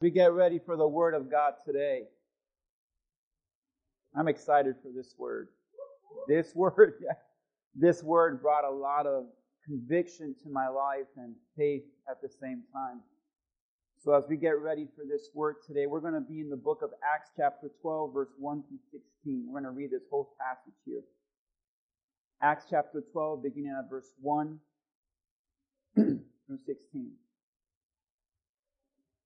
We get ready for the Word of God today. I'm excited for this Word. This Word, this Word brought a lot of conviction to my life and faith at the same time. So as we get ready for this Word today, we're going to be in the book of Acts chapter 12, verse 1 through 16. We're going to read this whole passage here. Acts chapter 12, beginning at verse 1 through 16.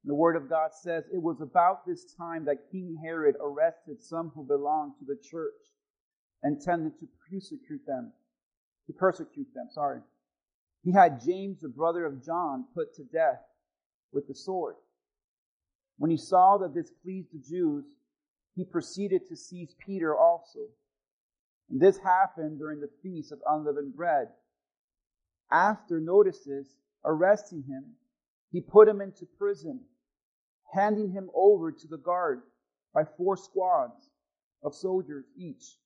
The Word of God says, It was about this time that King Herod arrested some who belonged to the church, and tended to persecute them. To persecute them, sorry. He had James, the brother of John, put to death with the sword. When he saw that this pleased the Jews, he proceeded to seize Peter also. And this happened during the feast of unleavened bread. After, notices, arresting him, he put him into prison handing him over to the guard by four squads of soldiers each.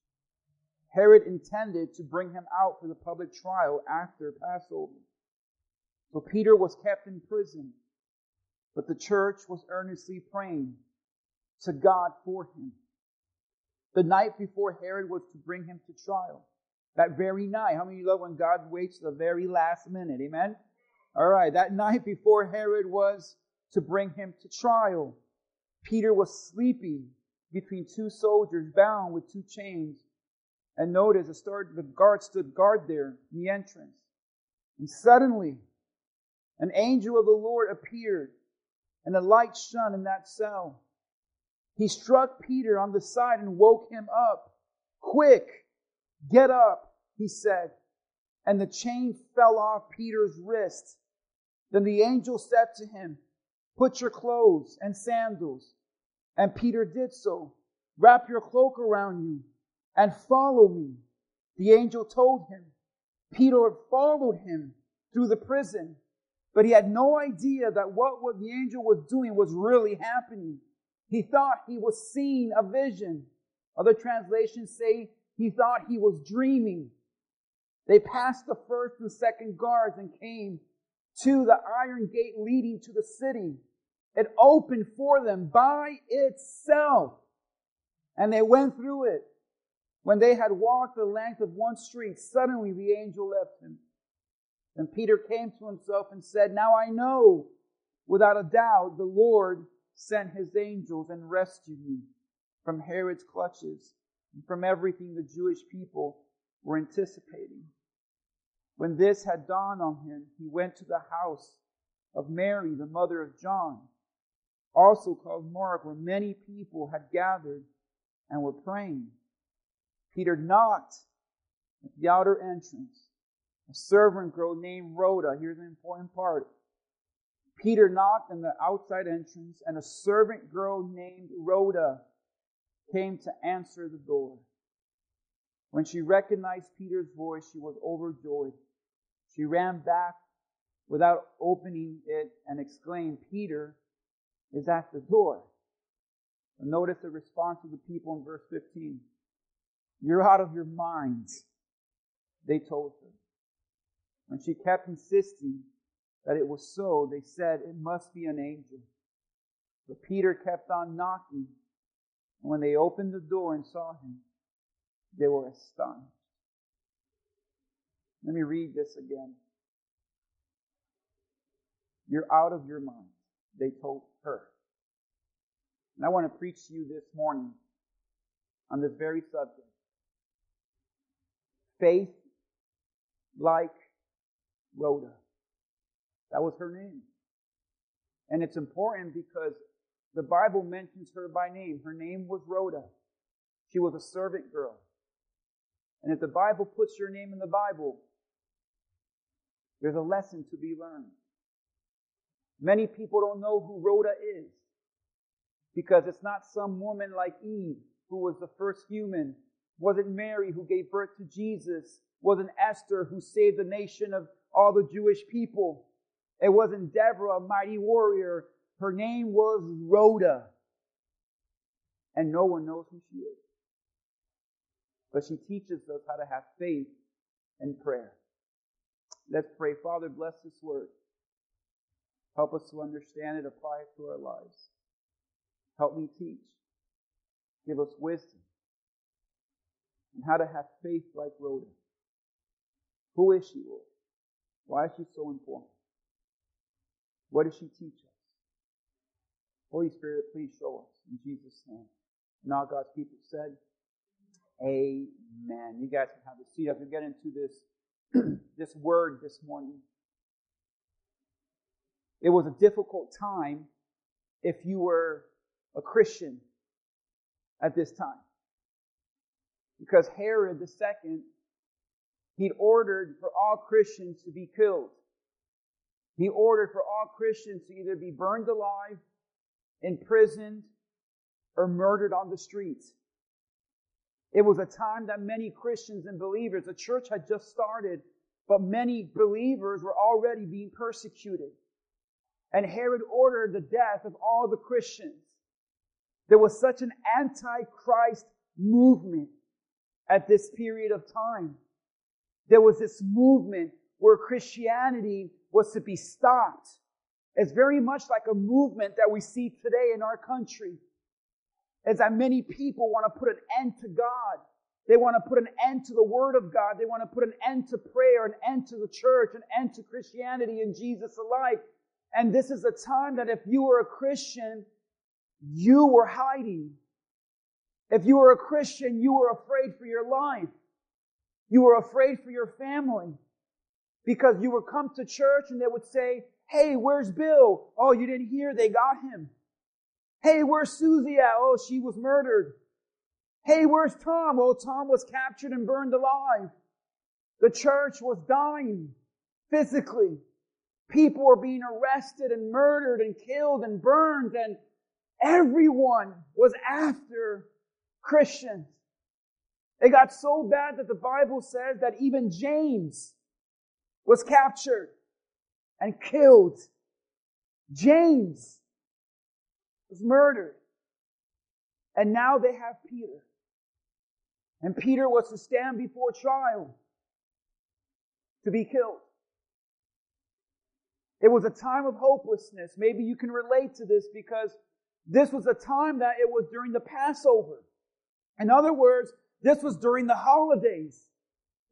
Herod intended to bring him out for the public trial after Passover. So Peter was kept in prison, but the church was earnestly praying to God for him. The night before Herod was to bring him to trial, that very night, how many of you love when God waits the very last minute? Amen? All right, that night before Herod was to bring him to trial. Peter was sleeping between two soldiers bound with two chains. And notice the guard stood guard there in the entrance. And suddenly, an angel of the Lord appeared, and a light shone in that cell. He struck Peter on the side and woke him up. Quick, get up, he said. And the chain fell off Peter's wrist. Then the angel said to him, Put your clothes and sandals. And Peter did so. Wrap your cloak around you and follow me. The angel told him. Peter followed him through the prison, but he had no idea that what, the angel was doing was really happening. He thought he was seeing a vision. Other translations say he thought he was dreaming. They passed the first and second guards and came to the iron gate leading to the city. It opened for them by itself. And they went through it. When they had walked the length of one street, suddenly the angel left him. And Peter came to himself and said, Now I know without a doubt the Lord sent his angels and rescued me from Herod's clutches and from everything the Jewish people were anticipating. When this had dawned on him, he went to the house of Mary, the mother of John also called Mark, where many people had gathered and were praying. Peter knocked at the outer entrance. A servant girl named Rhoda, here's an important part. Peter knocked on the outside entrance, and a servant girl named Rhoda came to answer the door. When she recognized Peter's voice, she was overjoyed. She ran back without opening it and exclaimed, Peter, is at the door. Notice the response of the people in verse 15. You're out of your minds, they told her. When she kept insisting that it was so, they said, It must be an angel. But Peter kept on knocking. And when they opened the door and saw him, they were astonished. Let me read this again. You're out of your mind, they told her. And I want to preach to you this morning on this very subject. Faith like Rhoda. That was her name. And it's important because the Bible mentions her by name. Her name was Rhoda. She was a servant girl. And if the Bible puts your name in the Bible, there's a lesson to be learned. Many people don't know who Rhoda is because it's not some woman like Eve who was the first human. Wasn't Mary who gave birth to Jesus. Wasn't Esther who saved the nation of all the Jewish people. It wasn't Deborah, a mighty warrior. Her name was Rhoda. And no one knows who she is. But she teaches us how to have faith and prayer. Let's pray. Father, bless this word. Help us to understand it, apply it to our lives. Help me teach. Give us wisdom. And how to have faith like Rhoda. Who is she, Lord? Why is she so important? What does she teach us? Holy Spirit, please show us. In Jesus' name. And all God's people said, Amen. You guys can have a seat as we get into this, this word this morning. It was a difficult time if you were a Christian at this time. Because Herod II, he'd ordered for all Christians to be killed. He ordered for all Christians to either be burned alive, imprisoned, or murdered on the streets. It was a time that many Christians and believers, the church had just started, but many believers were already being persecuted. And Herod ordered the death of all the Christians. There was such an anti-Christ movement at this period of time. There was this movement where Christianity was to be stopped. It's very much like a movement that we see today in our country. As that many people want to put an end to God. They want to put an end to the Word of God. They want to put an end to prayer, an end to the church, an end to Christianity and Jesus alike. And this is a time that if you were a Christian, you were hiding. If you were a Christian, you were afraid for your life. You were afraid for your family. Because you would come to church and they would say, Hey, where's Bill? Oh, you didn't hear? They got him. Hey, where's Susie at? Oh, she was murdered. Hey, where's Tom? Oh, Tom was captured and burned alive. The church was dying physically. People were being arrested and murdered and killed and burned and everyone was after Christians. It got so bad that the Bible says that even James was captured and killed. James was murdered. And now they have Peter. And Peter was to stand before trial to be killed. It was a time of hopelessness. Maybe you can relate to this because this was a time that it was during the Passover. In other words, this was during the holidays.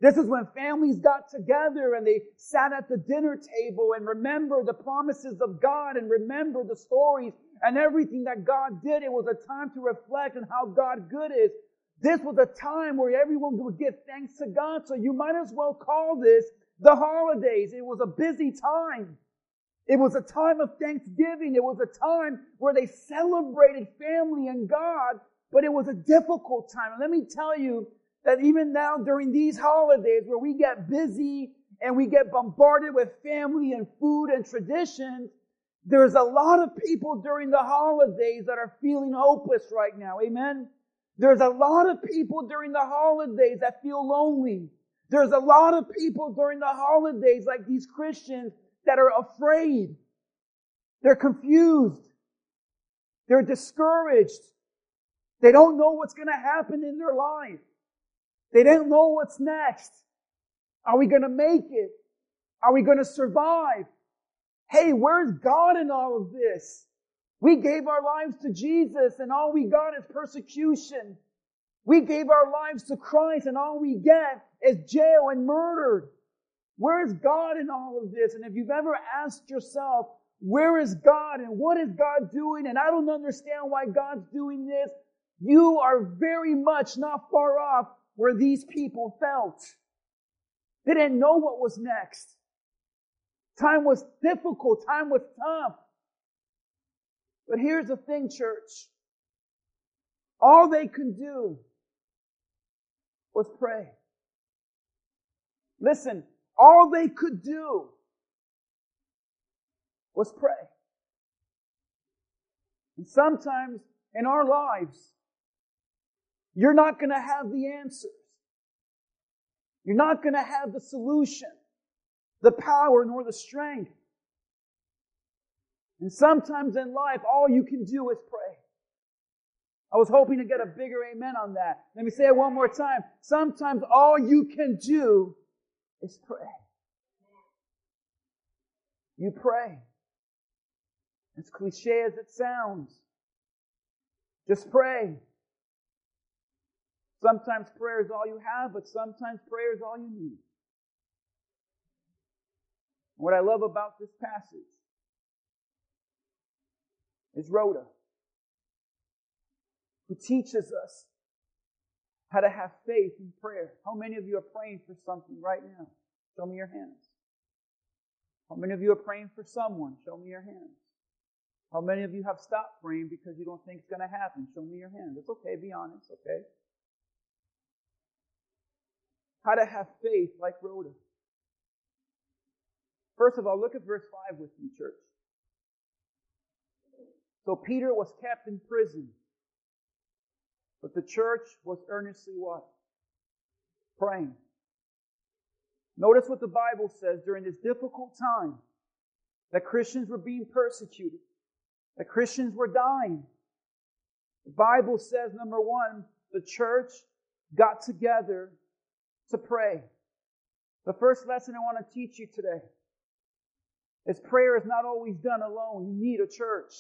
This is when families got together and they sat at the dinner table and remembered the promises of God and remembered the stories and everything that God did. It was a time to reflect on how God good is. This was a time where everyone would give thanks to God. So you might as well call this the holidays. It was a busy time. It was a time of thanksgiving. It was a time where they celebrated family and God, but it was a difficult time. And let me tell you, that even now during these holidays where we get busy and we get bombarded with family and food and traditions, there's a lot of people during the holidays that are feeling hopeless right now. Amen. There's a lot of people during the holidays that feel lonely. There's a lot of people during the holidays, like these Christians, that are afraid. They're confused. They're discouraged. They don't know what's going to happen in their life. They don't know what's next. Are we going to make it? Are we going to survive? Hey, where's God in all of this? We gave our lives to Jesus and all we got is persecution. We gave our lives to Christ and all we get is jail and murdered. Where is God in all of this? And if you've ever asked yourself, where is God and what is God doing? And I don't understand why God's doing this. You are very much not far off where these people felt. They didn't know what was next. Time was difficult. Time was tough. But here's the thing, church. All they could do was pray. Listen, all they could do was pray. And sometimes in our lives, you're not going to have the answers. You're not going to have the solution, the power, nor the strength. And sometimes in life, all you can do is pray. I was hoping to get a bigger amen on that. Let me say it one more time. Sometimes all you can do is pray. You pray. As cliche as it sounds, Just pray. Sometimes prayer is all you have, but sometimes prayer is all you need. What I love about this passage is Rhoda, who teaches us how to have faith in prayer. How many of you are praying for something right now? Show me your hands. How many of you are praying for someone? Show me your hands. How many of you have stopped praying because you don't think it's going to happen? Show me your hands. It's okay, be honest, okay? How to have faith like Rhoda. First of all, look at verse 5 with me, church. So Peter was kept in prison, but the church was earnestly what? Praying. Notice what the Bible says during this difficult time that Christians were being persecuted, that Christians were dying. The Bible says, number one, the church got together to pray. The first lesson I want to teach you today is prayer is not always done alone. You need a church.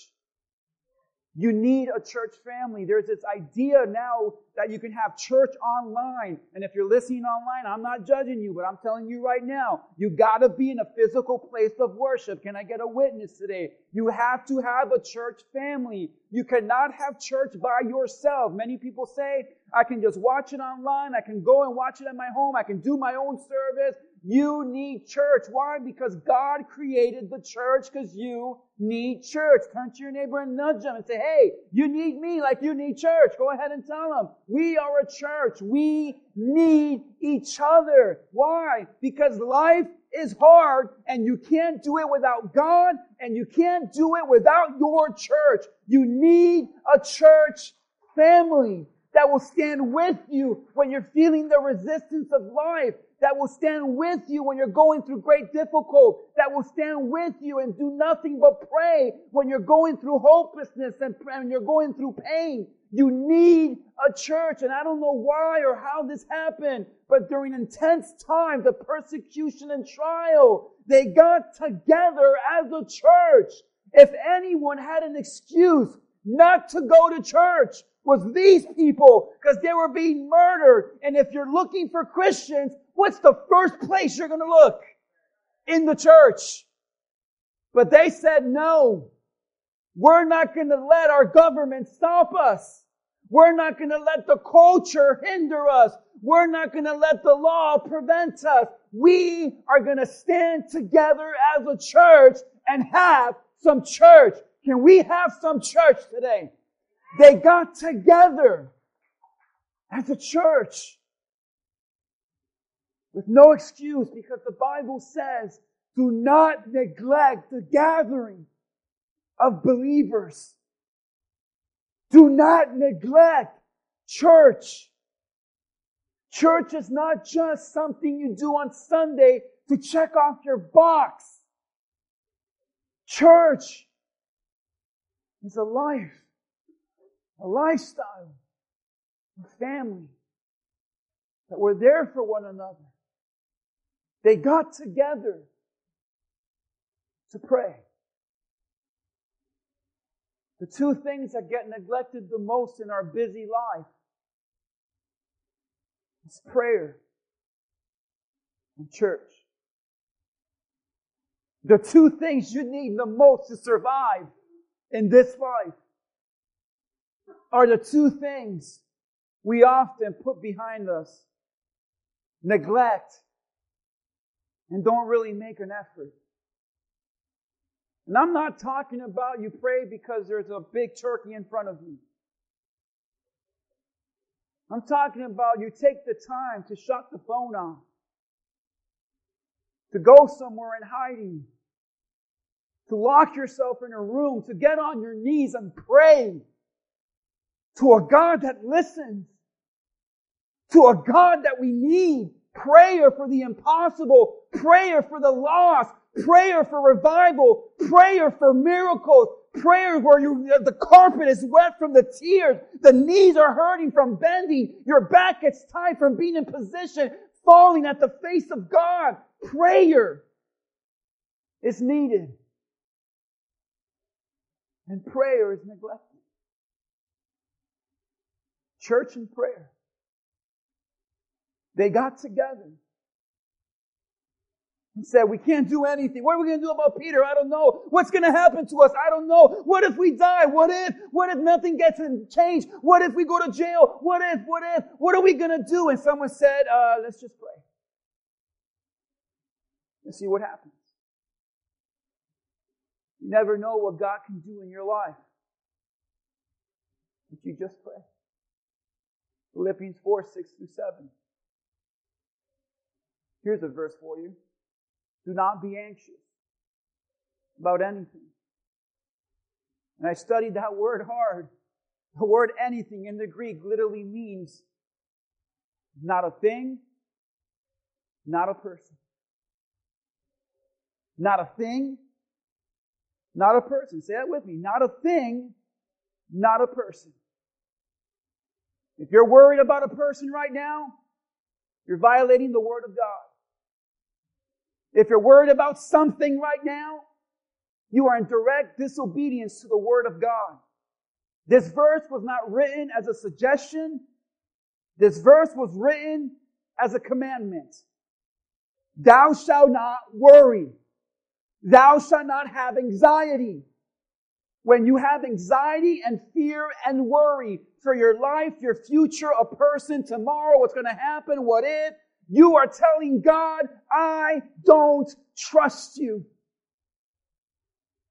You need a church family. There's this idea now that you can have church online. And if you're listening online, I'm not judging you, but I'm telling you right now, you gotta be in a physical place of worship. Can I get a witness today? You have to have a church family. You cannot have church by yourself. Many people say, I can just watch it online. I can go and watch it at my home. I can do my own service. You need church. Why? Because God created the church because you need church. Turn to your neighbor and nudge them and say, hey, you need me like you need church. Go ahead and tell them. We are a church. We need each other. Why? Because life is hard and you can't do it without God and you can't do it without your church. You need a church family that will stand with you when you're feeling the resistance of life that will stand with you when you're going through great difficulty, that will stand with you and do nothing but pray when you're going through hopelessness and, and you're going through pain. You need a church, and I don't know why or how this happened, but during intense times of persecution and trial, they got together as a church. If anyone had an excuse not to go to church, was these people because they were being murdered. And if you're looking for Christians, what's the first place you're going to look? In the church. But they said, no, we're not going to let our government stop us. We're not going to let the culture hinder us. We're not going to let the law prevent us. We are going to stand together as a church and have some church. Can we have some church today? They got together as a church with no excuse because the Bible says, do not neglect the gathering of believers. Do not neglect church. Church is not just something you do on Sunday to check off your box. Church is a life, a lifestyle, a family that we're there for one another. They got together to pray. The two things that get neglected the most in our busy life is prayer and church. The two things you need the most to survive in this life are the two things we often put behind us neglect and don't really make an effort. And I'm not talking about you pray because there's a big turkey in front of you. I'm talking about you take the time to shut the phone off, to go somewhere in hiding, to lock yourself in a room, to get on your knees and pray to a God that listens, to a God that we need, prayer for the impossible, prayer for the lost, prayer for revival, prayer for miracles, prayer where you, the carpet is wet from the tears, the knees are hurting from bending, your back gets tight from being in position, falling at the face of God. Prayer is needed. And prayer is neglected. Church and prayer. They got together and said, we can't do anything. What are we going to do about Peter? I don't know. What's going to happen to us? I don't know. What if we die? What if? What if nothing gets changed? What if we go to jail? What if? What if? What are we going to do? And someone said, uh, let's just pray. And see what happens. You never know what God can do in your life. If you just pray. Philippians 4, 6 through 7. Here's a verse for you. Do not be anxious about anything. And I studied that word hard. The word anything in the Greek literally means not a thing, not a person. Not a thing, not a person. Say that with me. Not a thing, not a person. If you're worried about a person right now, you're violating the Word of God. If you're worried about something right now, you are in direct disobedience to the Word of God. This verse was not written as a suggestion. This verse was written as a commandment. Thou shalt not worry. Thou shalt not have anxiety. When you have anxiety and fear and worry for your life, your future, a person, tomorrow, what's going to happen, what if, you are telling God, I don't trust you.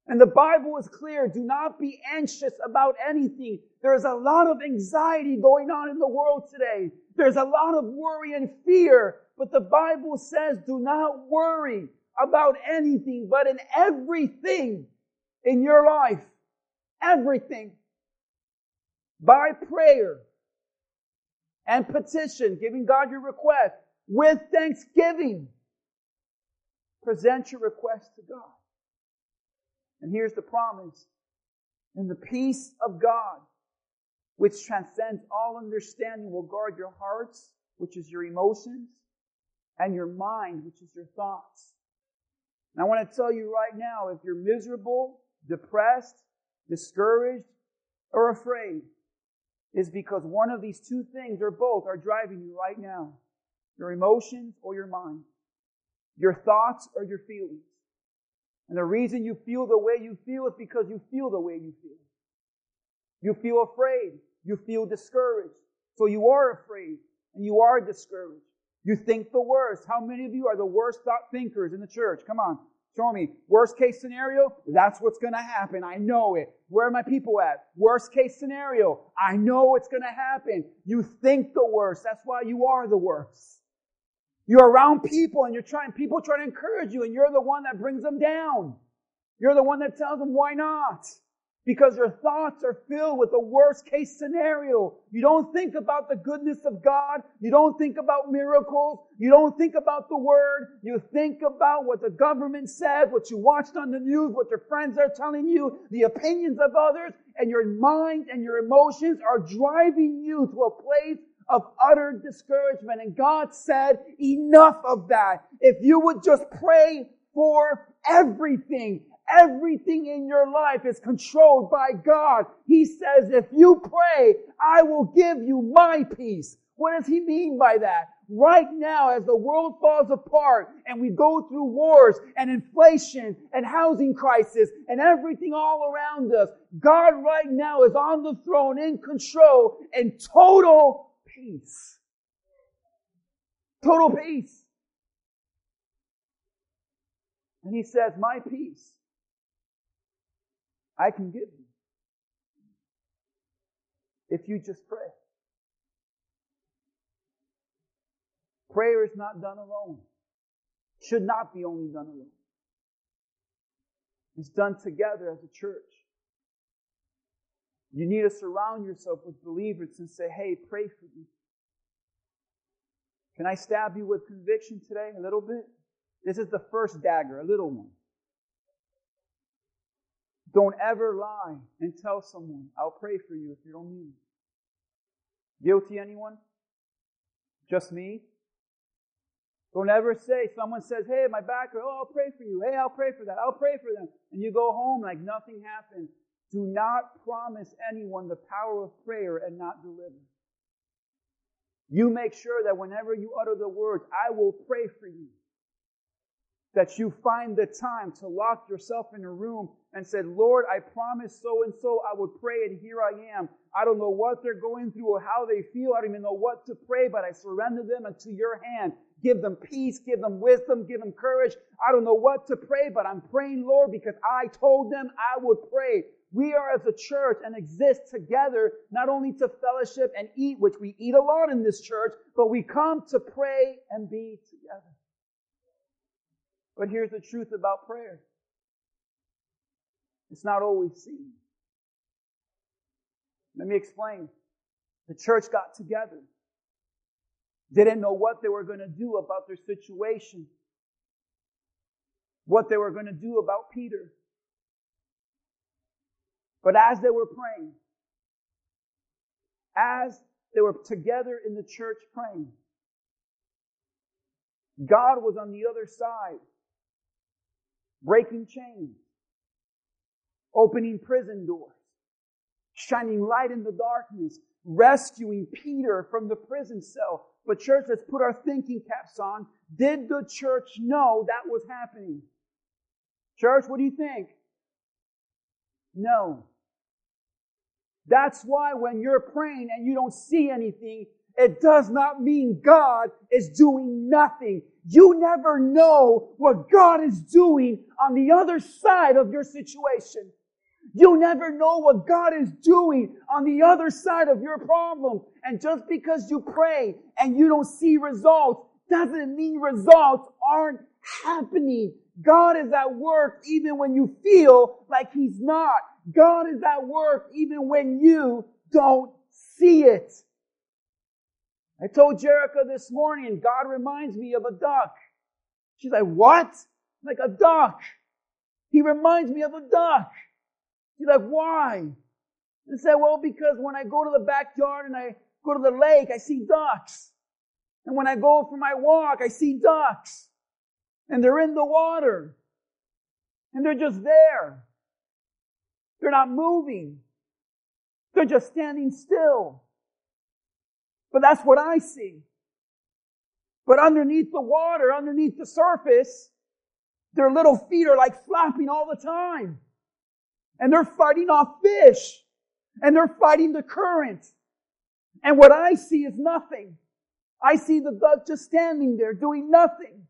And the Bible is clear. Do not be anxious about anything. There's a lot of anxiety going on in the world today. There's a lot of worry and fear. But the Bible says, do not worry about anything, but in everything in your life, everything, by prayer and petition, giving God your request, with thanksgiving. Present your request to God. And here's the promise. And the peace of God, which transcends all understanding, will guard your hearts, which is your emotions, and your mind, which is your thoughts. And I want to tell you right now, if you're miserable, depressed, discouraged, or afraid, is because one of these two things or both are driving you right now your emotions or your mind, your thoughts or your feelings. And the reason you feel the way you feel is because you feel the way you feel. You feel afraid. You feel discouraged. So you are afraid and you are discouraged. You think the worst. How many of you are the worst thought thinkers in the church? Come on. Show me. Worst case scenario, that's what's going to happen. I know it. Where are my people at? Worst case scenario, I know it's going to happen. You think the worst. That's why you are the worst. You're around people and you're trying, people try to encourage you and you're the one that brings them down. You're the one that tells them why not. Because your thoughts are filled with the worst case scenario. You don't think about the goodness of God. You don't think about miracles. You don't think about the word. You think about what the government says, what you watched on the news, what your friends are telling you, the opinions of others, and your mind and your emotions are driving you to a place of utter discouragement. And God said, enough of that. If you would just pray for everything, everything in your life is controlled by God. He says, if you pray, I will give you my peace. What does he mean by that? Right now, as the world falls apart and we go through wars and inflation and housing crisis and everything all around us, God right now is on the throne in control and total peace. Total peace. And he says, My peace I can give you if you just pray. Prayer is not done alone. Should not be only done alone. It's done together as a church. You need to surround yourself with believers and say, hey, pray for me. Can I stab you with conviction today a little bit? This is the first dagger, a little one. Don't ever lie and tell someone, I'll pray for you if you don't mean it. Guilty anyone? Just me? Don't ever say, someone says, hey, my back, oh, I'll pray for you. Hey, I'll pray for that. I'll pray for them. And you go home like nothing happened. Do not promise anyone the power of prayer and not deliver. You make sure that whenever you utter the words, I will pray for you, that you find the time to lock yourself in a room and said, Lord, I promise so and so I would pray, and here I am. I don't know what they're going through or how they feel. I don't even know what to pray, but I surrender them into your hand. Give them peace, give them wisdom, give them courage. I don't know what to pray, but I'm praying, Lord, because I told them I would pray. We are as a church and exist together, not only to fellowship and eat, which we eat a lot in this church, but we come to pray and be together. But here's the truth about prayer. It's not always seen. Let me explain. The church got together. Didn't know what they were going to do about their situation. What they were going to do about Peter. But as they were praying, as they were together in the church praying, God was on the other side, breaking chains, opening prison doors, shining light in the darkness, rescuing Peter from the prison cell. But church, let's put our thinking caps on. Did the church know that was happening? Church, what do you think? No. That's why when you're praying and you don't see anything, it does not mean God is doing nothing. You never know what God is doing on the other side of your situation. You never know what God is doing on the other side of your problem. And just because you pray and you don't see results doesn't mean results aren't happening. God is at work even when you feel like He's not. God is at work even when you don't see it. I told Jerica this morning, God reminds me of a duck. She's like, what? Like a duck. He reminds me of a duck. She's like, why? I said, well, because when I go to the backyard and I go to the lake, I see ducks. And when I go for my walk, I see ducks. And they're in the water. And they're just there. They're not moving. They're just standing still. But that's what I see. But underneath the water, underneath the surface, their little feet are like flapping all the time. And they're fighting off fish. And they're fighting the current. And what I see is nothing. I see the duck just standing there doing nothing.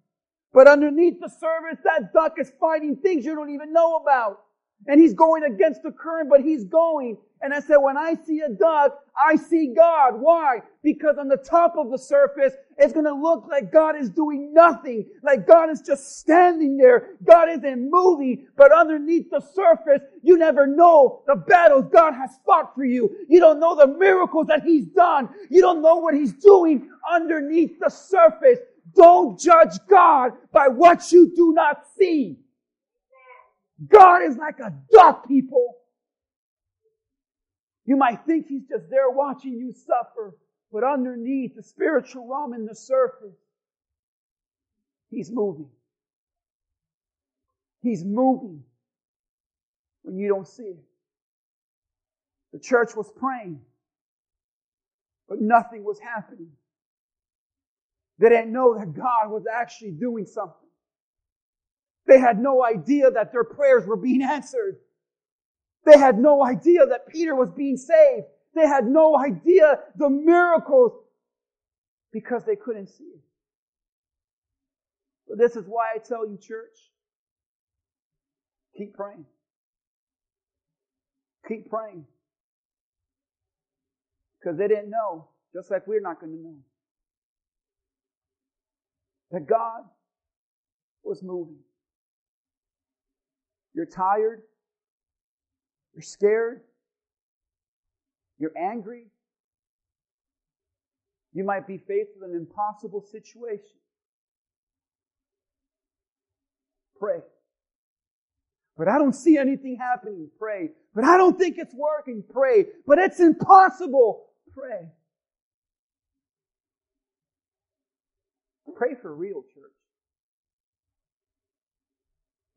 But underneath the surface, that duck is fighting things you don't even know about. And he's going against the current, but he's going. And I said, when I see a duck, I see God. Why? Because on the top of the surface, it's going to look like God is doing nothing. Like God is just standing there. God isn't moving. But underneath the surface, you never know the battles God has fought for you. You don't know the miracles that He's done. You don't know what He's doing underneath the surface. Don't judge God by what you do not see. God is like a duck, people. You might think he's just there watching you suffer, but underneath the spiritual realm in the surface, he's moving. He's moving when you don't see it. The church was praying, but nothing was happening. They didn't know that God was actually doing something. They had no idea that their prayers were being answered. They had no idea that Peter was being saved. They had no idea the miracles because they couldn't see it. But this is why I tell you, church, keep praying. Keep praying. Because they didn't know, just like we're not going to know, that God was moving. You're tired. You're scared. You're angry. You might be faced with an impossible situation. Pray. But I don't see anything happening. Pray. But I don't think it's working. Pray. But it's impossible. Pray. Pray for real, church.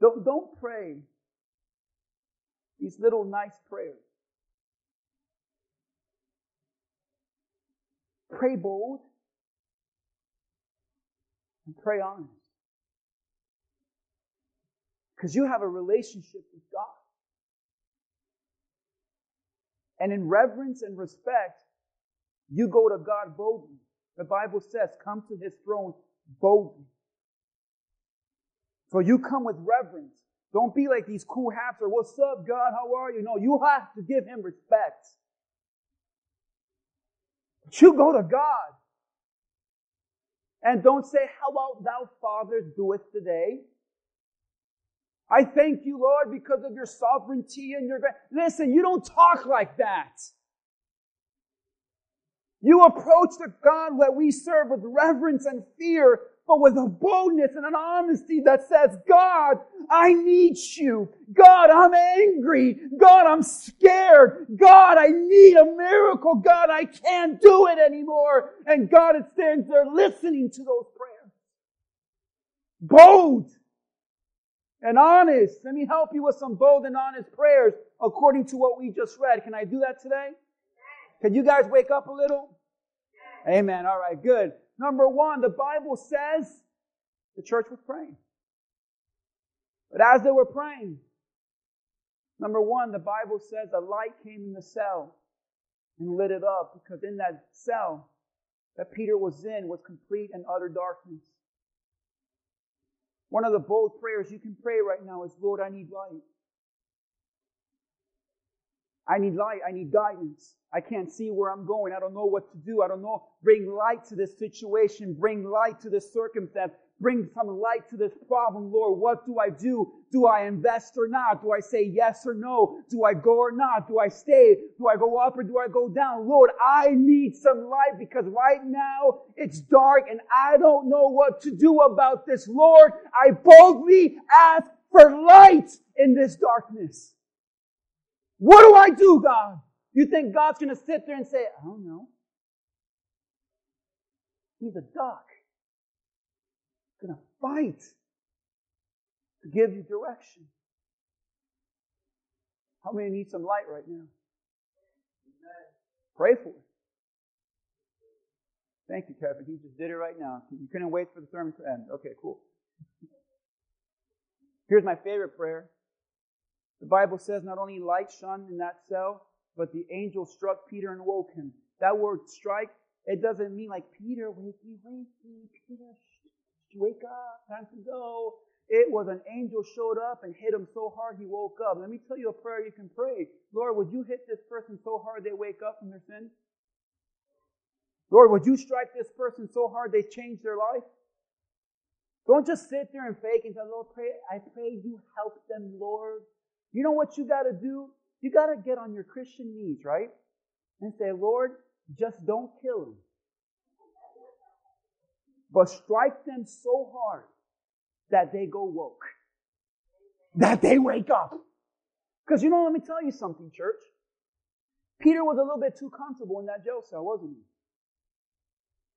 Don't, don't pray these little nice prayers. Pray bold. And pray honest. Because you have a relationship with God. And in reverence and respect, you go to God boldly. The Bible says, come to his throne boldly. For you come with reverence. Don't be like these cool haps or what's up, God? How are you? No, you have to give him respect. But you go to God. And don't say, How about thou, Father, doeth today? I thank you, Lord, because of your sovereignty and your. Listen, you don't talk like that. You approach the God that we serve with reverence and fear, but with a boldness and an honesty that says, God, I need you. God, I'm angry. God, I'm scared. God, I need a miracle. God, I can't do it anymore. And God is stands there listening to those prayers. Bold and honest. Let me help you with some bold and honest prayers according to what we just read. Can I do that today? Can you guys wake up a little? Amen. All right, good. Number one, the Bible says the church was praying. But as they were praying, number one, the Bible says a light came in the cell and lit it up because in that cell that Peter was in was complete and utter darkness. One of the bold prayers you can pray right now is, Lord, I need light. I need light. I need guidance. I can't see where I'm going. I don't know what to do. I don't know. Bring light to this situation. Bring light to this circumstance. Bring some light to this problem, Lord. What do I do? Do I invest or not? Do I say yes or no? Do I go or not? Do I stay? Do I go up or do I go down? Lord, I need some light because right now it's dark and I don't know what to do about this. Lord, I boldly ask for light in this darkness. What do I do, God? You think God's going to sit there and say, I don't know. He's a duck He's going to fight to give you direction. How many need some light right now? Pray for it. Thank you, Kevin. He just did it right now. You couldn't wait for the sermon to end. Okay, cool. Here's my favorite prayer. The Bible says not only light shone in that cell, but the angel struck Peter and woke him. That word strike, it doesn't mean like Peter, wakey, wakey, Peter, wake up, time to go. It was an angel showed up and hit him so hard he woke up. Let me tell you a prayer you can pray. Lord, would you hit this person so hard they wake up from their sin? Lord, would you strike this person so hard they change their life? Don't just sit there and fake and say, Lord, pray, I pray you help them, Lord. You know what you gotta do? You gotta get on your Christian knees, right? And say, Lord, just don't kill them but strike them so hard that they go woke. That they wake up. Because you know, let me tell you something, church. Peter was a little bit too comfortable in that jail cell, wasn't he?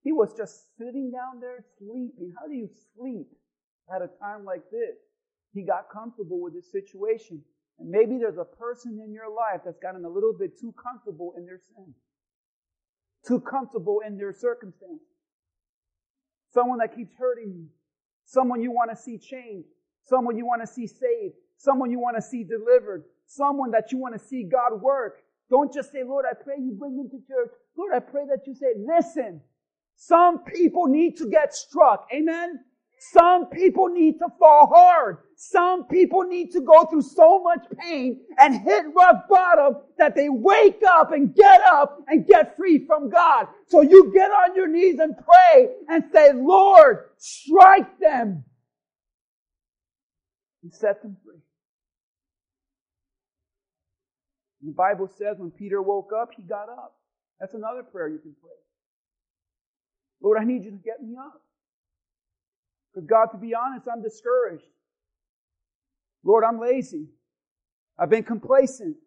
He was just sitting down there sleeping. How do you sleep at a time like this? He got comfortable with his situation. And maybe there's a person in your life that's gotten a little bit too comfortable in their sin, too comfortable in their circumstance someone that keeps hurting you, someone you want to see change, someone you want to see saved, someone you want to see delivered, someone that you want to see God work. Don't just say, Lord, I pray you bring them to church. Lord, I pray that you say, listen, some people need to get struck. Amen? Some people need to fall hard. Some people need to go through so much pain and hit rock bottom that they wake up and get up and get free from God. So you get on your knees and pray and say, Lord, strike them and set them free. The Bible says when Peter woke up, he got up. That's another prayer you can pray. Lord, I need you to get me up. Because God, to be honest, I'm discouraged. Lord, I'm lazy. I've been complacent.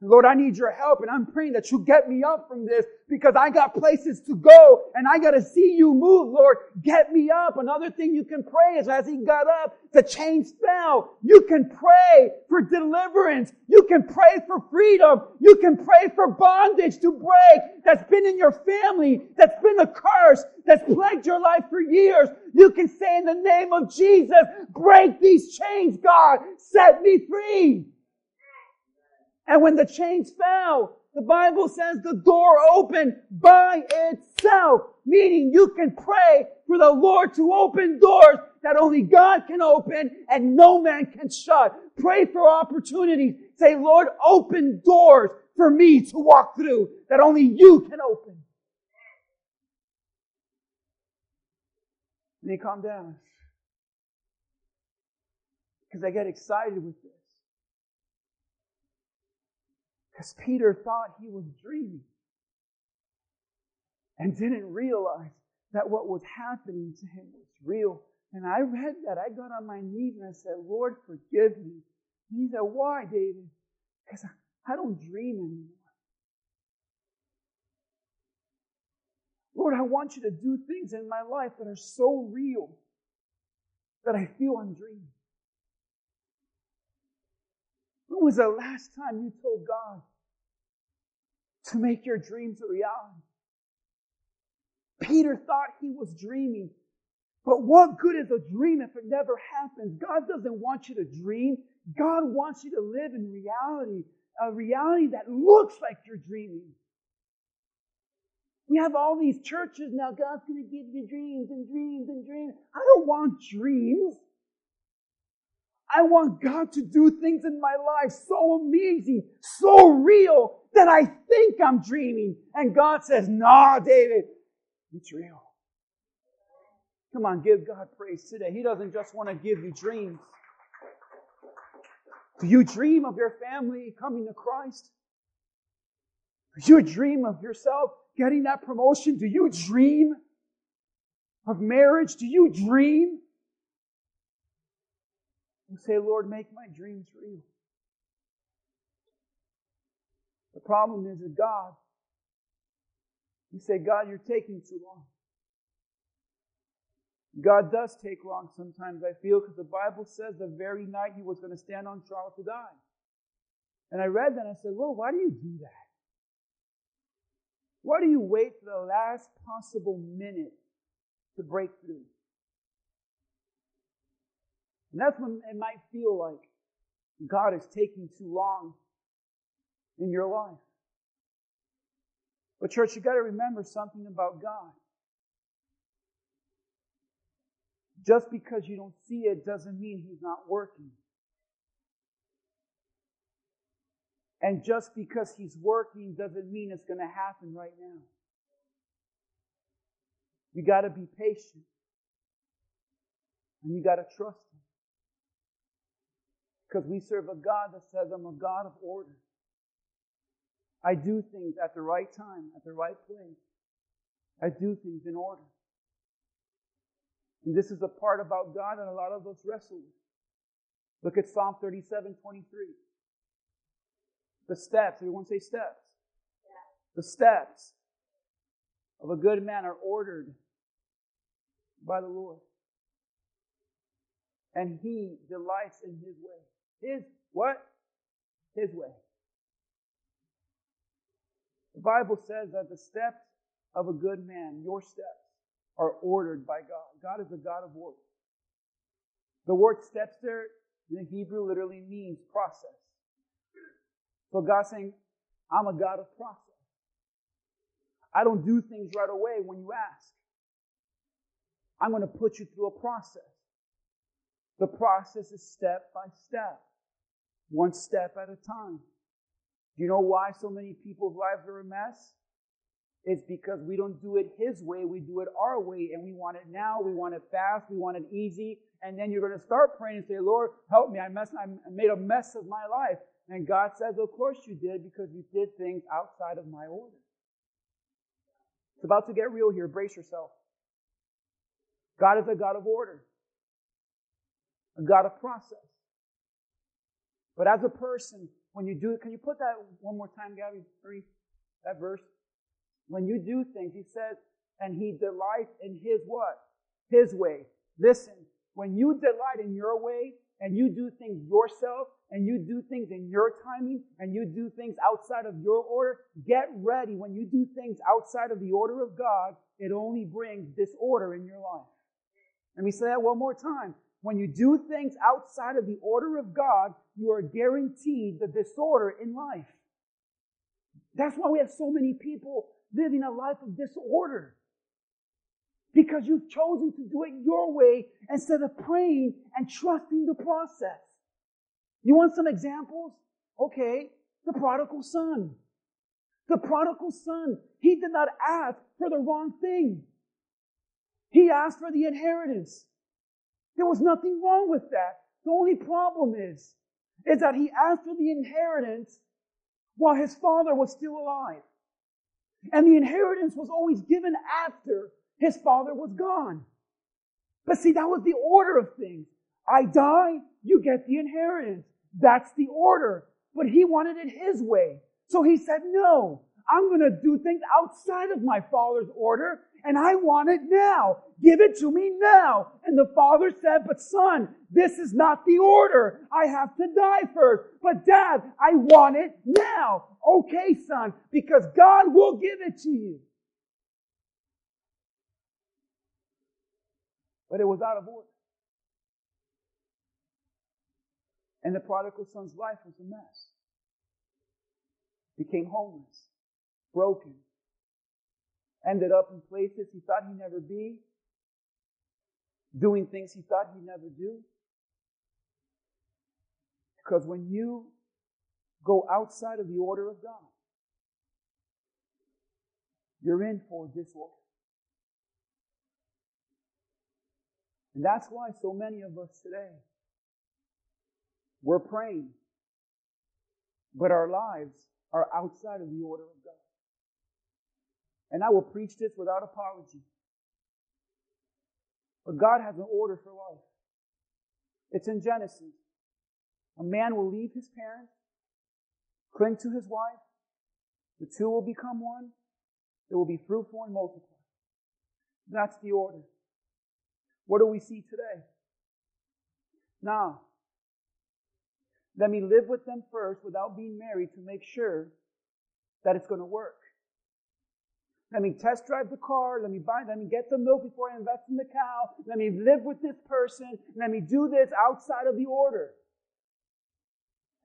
Lord, I need your help and I'm praying that you get me up from this because I got places to go and I got to see you move, Lord. Get me up. Another thing you can pray is as he got up, the chains fell. You can pray for deliverance. You can pray for freedom. You can pray for bondage to break that's been in your family, that's been a curse, that's plagued your life for years. You can say in the name of Jesus, break these chains, God. Set me free. And when the chains fell, the Bible says the door opened by itself, meaning you can pray for the Lord to open doors that only God can open and no man can shut. Pray for opportunities. Say, Lord, open doors for me to walk through that only you can open. And they calm down. Because I get excited with this. Peter thought he was dreaming and didn't realize that what was happening to him was real. And I read that. I got on my knees and I said, Lord, forgive me. And he said, Why, David? Because I don't dream anymore. Lord, I want you to do things in my life that are so real that I feel I'm dreaming. When was the last time you told God to make your dreams a reality? Peter thought he was dreaming. But what good is a dream if it never happens? God doesn't want you to dream. God wants you to live in reality, a reality that looks like you're dreaming. We have all these churches now. God's going to give you dreams and dreams and dreams. I don't want dreams. I want God to do things in my life so amazing, so real that I think I'm dreaming. And God says, nah, David, it's real. Come on, give God praise today. He doesn't just want to give you dreams. Do you dream of your family coming to Christ? Do you dream of yourself getting that promotion? Do you dream of marriage? Do you dream and say, Lord, make my dreams real. The problem is that God, you say, God, you're taking too long. God does take long sometimes, I feel, because the Bible says the very night he was going to stand on trial to die. And I read that and I said, Lord, why do you do that? Why do you wait for the last possible minute to break through? And that's when it might feel like God is taking too long in your life. But, church, you got to remember something about God. Just because you don't see it doesn't mean He's not working. And just because He's working doesn't mean it's going to happen right now. You got to be patient. And you got to trust Him. Because we serve a God that says, I'm a God of order. I do things at the right time, at the right place. I do things in order. And this is a part about God that a lot of us wrestle with. Look at Psalm 37 23. The steps, everyone say steps. The steps of a good man are ordered by the Lord. And he delights in his way. His what? His way. The Bible says that the steps of a good man, your steps, are ordered by God. God is a God of order. The word steps there in the Hebrew literally means process. So God's saying, I'm a God of process. I don't do things right away when you ask. I'm going to put you through a process. The process is step by step one step at a time. Do you know why so many people's lives are a mess? It's because we don't do it His way, we do it our way, and we want it now, we want it fast, we want it easy, and then you're going to start praying and say, Lord, help me, I, mess, I made a mess of my life. And God says, Of course you did, because you did things outside of my order. It's about to get real here. Brace yourself. God is a God of order, a God of process. But as a person, when you do, it, can you put that one more time, Gabby? That verse. When you do things, he says, and he delights in his what? His way. Listen, when you delight in your way and you do things yourself and you do things in your timing and you do things outside of your order, get ready. When you do things outside of the order of God, it only brings disorder in your life. Let me say that one more time. When you do things outside of the order of God, you are guaranteed the disorder in life. That's why we have so many people living a life of disorder. Because you've chosen to do it your way instead of praying and trusting the process. You want some examples? Okay, the prodigal son. The prodigal son, he did not ask for the wrong thing. He asked for the inheritance. There was nothing wrong with that. The only problem is, is that he asked for the inheritance while his father was still alive. And the inheritance was always given after his father was gone. But see, that was the order of things. I die, you get the inheritance. That's the order. But he wanted it his way. So he said, no, I'm going to do things outside of my father's order and I want it now. Give it to me now. And the father said, but son, this is not the order. I have to die first. But dad, I want it now. Okay, son, because God will give it to you. But it was out of order. And the prodigal son's life was a mess. Became homeless, broken, ended up in places he thought he'd never be, doing things he thought he'd never do. Because when you go outside of the order of God, you're in for disorder. And that's why so many of us today, we're praying, but our lives are outside of the order of God. And I will preach this without apology. But God has an order for life. It's in Genesis. A man will leave his parents, cling to his wife. The two will become one. They will be fruitful and multiply. That's the order. What do we see today? Now, let me live with them first without being married to make sure that it's going to work. Let me test drive the car. Let me buy, let me get the milk before I invest in the cow. Let me live with this person. Let me do this outside of the order.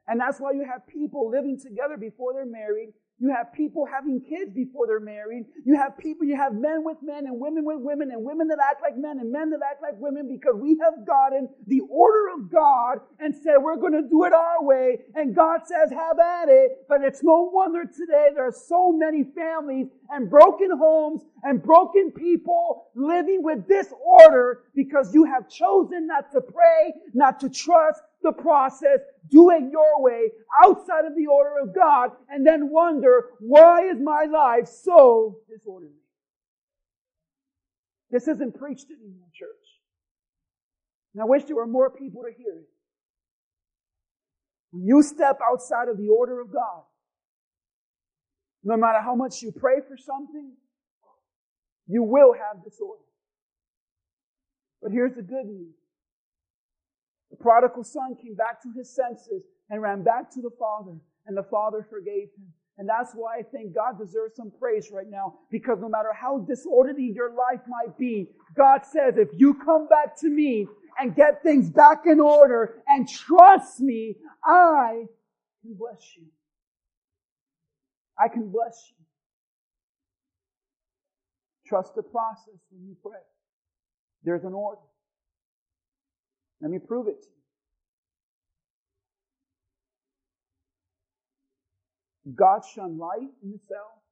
And that's why you have people living together before they're married you have people having kids before they're married. You have people, you have men with men and women with women and women that act like men and men that act like women because we have gotten the order of God and said we're going to do it our way. And God says, have at it. But it's no wonder today there are so many families and broken homes and broken people living with disorder because you have chosen not to pray, not to trust, the process, do it your way, outside of the order of God, and then wonder, why is my life so disorderly? This isn't preached anymore, church. And I wish there were more people to hear it. When you step outside of the order of God, no matter how much you pray for something, you will have disorder. But here's the good news. Prodigal son came back to his senses and ran back to the father, and the father forgave him. And that's why I think God deserves some praise right now, because no matter how disorderly your life might be, God says, if you come back to me and get things back in order and trust me, I can bless you. I can bless you. Trust the process when you pray. There's an order. Let me prove it to you. God shone light in the cell,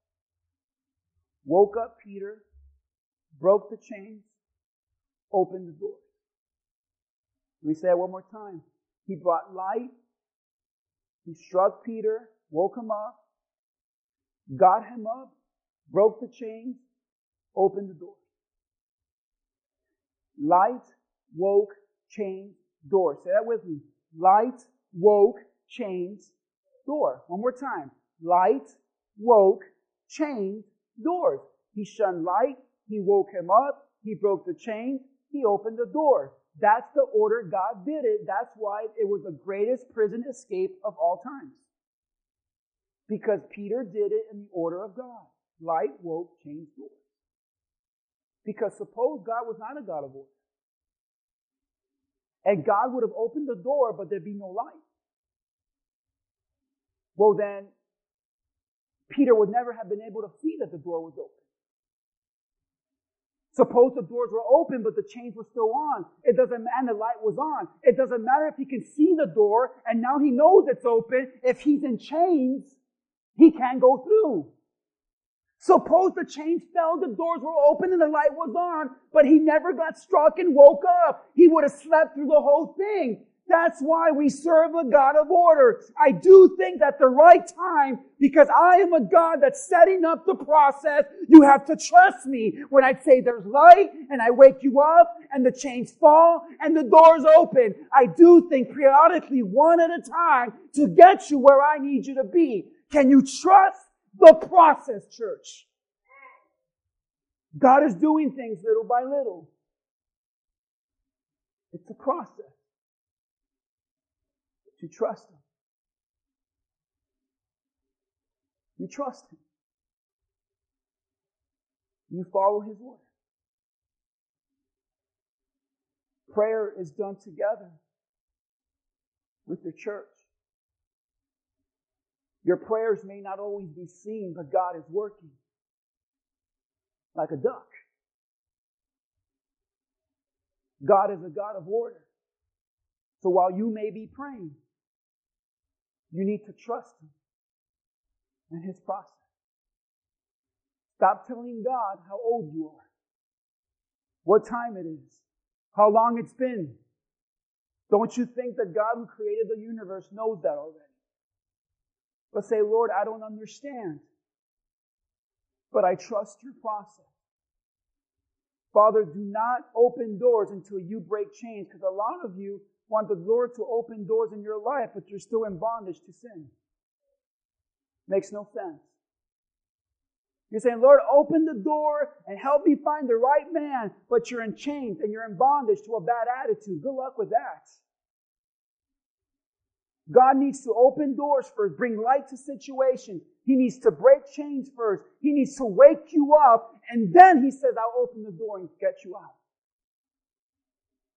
woke up Peter, broke the chains, opened the door. Let me say it one more time. He brought light. He struck Peter, woke him up, got him up, broke the chains, opened the door. Light woke chains, door. Say that with me. Light, woke, chains, door. One more time. Light, woke, changed, doors. He shunned light. He woke him up. He broke the chain. He opened the door. That's the order God did it. That's why it was the greatest prison escape of all times. Because Peter did it in the order of God. Light, woke, changed doors. Because suppose God was not a God of order. And God would have opened the door, but there'd be no light. Well, then, Peter would never have been able to see that the door was open. Suppose the doors were open, but the chains were still on. It doesn't matter, the light was on. It doesn't matter if he can see the door and now he knows it's open. If he's in chains, he can't go through. Suppose the chains fell, the doors were open, and the light was on, but he never got struck and woke up. He would have slept through the whole thing. That's why we serve a God of order. I do things at the right time because I am a God that's setting up the process. You have to trust me when I say there's light and I wake you up and the chains fall and the doors open. I do things periodically one at a time to get you where I need you to be. Can you trust the process, church. God is doing things little by little. It's a process. You trust Him. You trust Him. You follow His word. Prayer is done together with the church. Your prayers may not always be seen, but God is working like a duck. God is a God of order. So while you may be praying, you need to trust Him and His process. Stop telling God how old you are, what time it is, how long it's been. Don't you think that God who created the universe knows that already? But say, Lord, I don't understand, but I trust your process. Father, do not open doors until you break chains, because a lot of you want the Lord to open doors in your life, but you're still in bondage to sin. Makes no sense. You're saying, Lord, open the door and help me find the right man, but you're in chains and you're in bondage to a bad attitude. Good luck with that. God needs to open doors first, bring light to situations. He needs to break chains first. He needs to wake you up, and then he says, I'll open the door and get you out.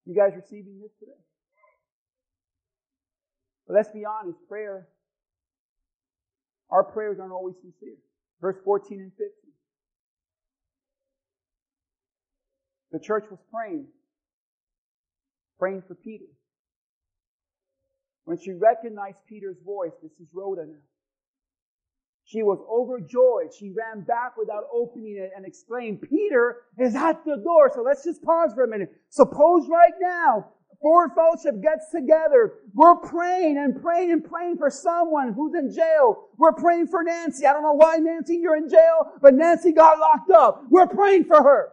You guys receiving this today? But let's be honest, prayer, our prayers aren't always sincere. Verse 14 and 15. The church was praying, praying for Peter. When she recognized Peter's voice, this is Rhoda now. She was overjoyed. She ran back without opening it and exclaimed, Peter is at the door. So let's just pause for a minute. Suppose right now, Forward Fellowship gets together. We're praying and praying and praying for someone who's in jail. We're praying for Nancy. I don't know why, Nancy, you're in jail, but Nancy got locked up. We're praying for her.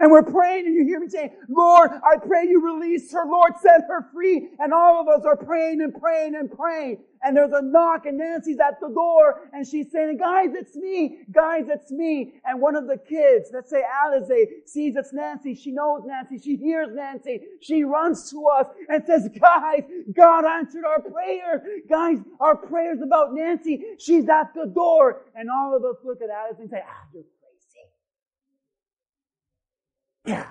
And we're praying and you hear me saying, Lord, I pray you release her. Lord, set her free. And all of us are praying and praying and praying. And there's a knock and Nancy's at the door and she's saying, guys, it's me. Guys, it's me. And one of the kids, let's say Alize, sees it's Nancy. She knows Nancy. She hears Nancy. She runs to us and says, guys, God answered our prayer. Guys, our prayers about Nancy. She's at the door. And all of us look at Alize and say, ah, yeah.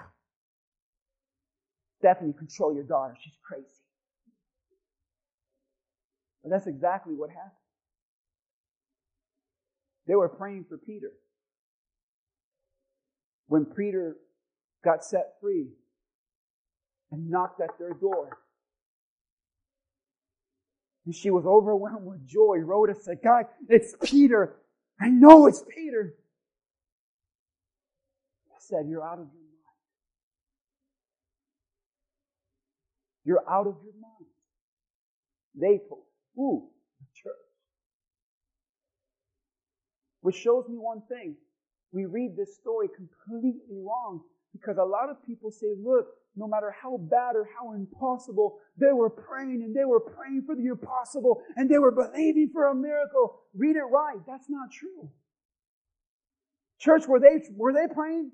Stephanie, control your daughter. She's crazy. And that's exactly what happened. They were praying for Peter. When Peter got set free and knocked at their door, and she was overwhelmed with joy. Rhoda said, God, it's Peter. I know it's Peter. I said, You're out of your You're out of your mind. They told, ooh, the church. Which shows me one thing. We read this story completely wrong because a lot of people say, look, no matter how bad or how impossible, they were praying and they were praying for the impossible and they were believing for a miracle. Read it right. That's not true. Church, were they, were they praying?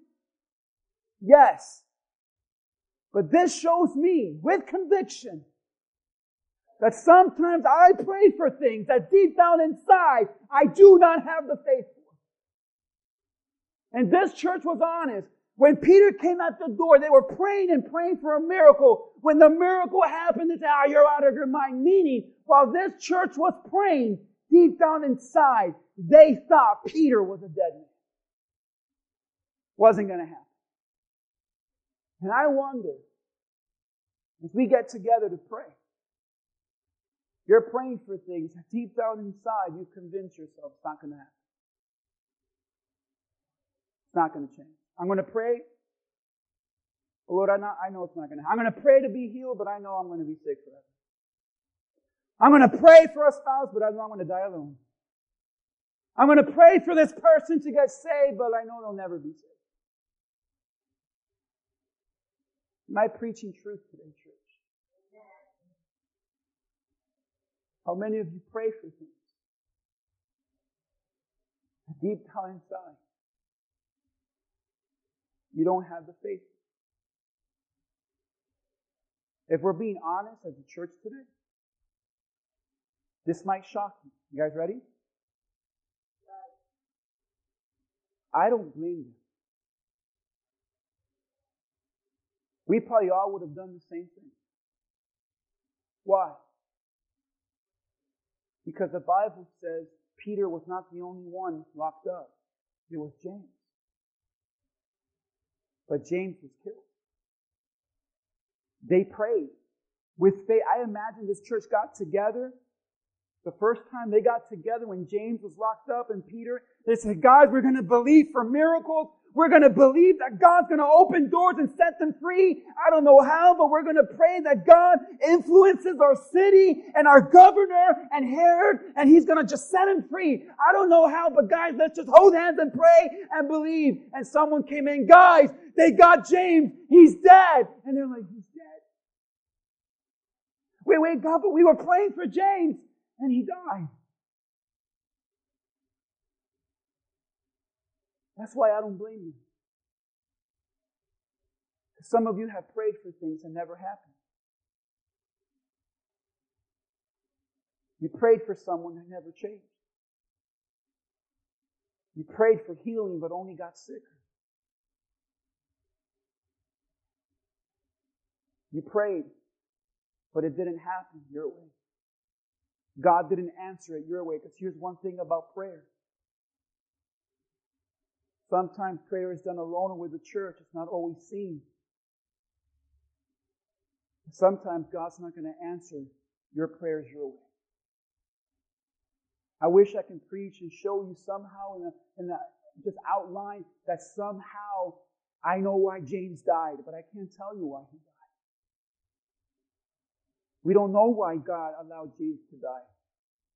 Yes. But this shows me with conviction that sometimes I pray for things that deep down inside I do not have the faith for. And this church was honest. When Peter came out the door, they were praying and praying for a miracle. When the miracle happened, they said, oh, you're out of your mind. Meaning, while this church was praying, deep down inside, they thought Peter was a dead man. Wasn't going to happen. And I wonder, as we get together to pray, you're praying for things deep down inside, you convince yourself it's not going to happen. It's not going to change. I'm going to pray. Oh, Lord, I know, I know it's not going to happen. I'm going to pray to be healed, but I know I'm going to be sick forever. I'm going to pray for a spouse, but I know I'm going to die alone. I'm going to pray for this person to get saved, but I know they'll never be saved. Am I preaching truth today, church? How many of you pray for things? Deep down inside, you don't have the faith. If we're being honest as a church today, this might shock you. You guys ready? I don't blame you. We probably all would have done the same thing. Why? Because the Bible says Peter was not the only one locked up. It was James. But James was killed. They prayed with faith. I imagine this church got together. The first time they got together when James was locked up and Peter, they said, guys, we're going to believe for miracles. We're going to believe that God's going to open doors and set them free. I don't know how, but we're going to pray that God influences our city and our governor and Herod and he's going to just set him free. I don't know how, but guys, let's just hold hands and pray and believe. And someone came in, guys, they got James. He's dead. And they're like, he's dead. Wait, wait, God, but we were praying for James and he died. That's why I don't blame you. Some of you have prayed for things that never happened. You prayed for someone that never changed. You prayed for healing but only got sicker. You prayed, but it didn't happen your way. God didn't answer it your way. Because here's one thing about prayer Sometimes prayer is done alone or with the church. It's not always seen. Sometimes God's not going to answer your prayers your way. I wish I can preach and show you somehow in, a, in just outline that somehow I know why James died, but I can't tell you why he died. We don't know why God allowed James to die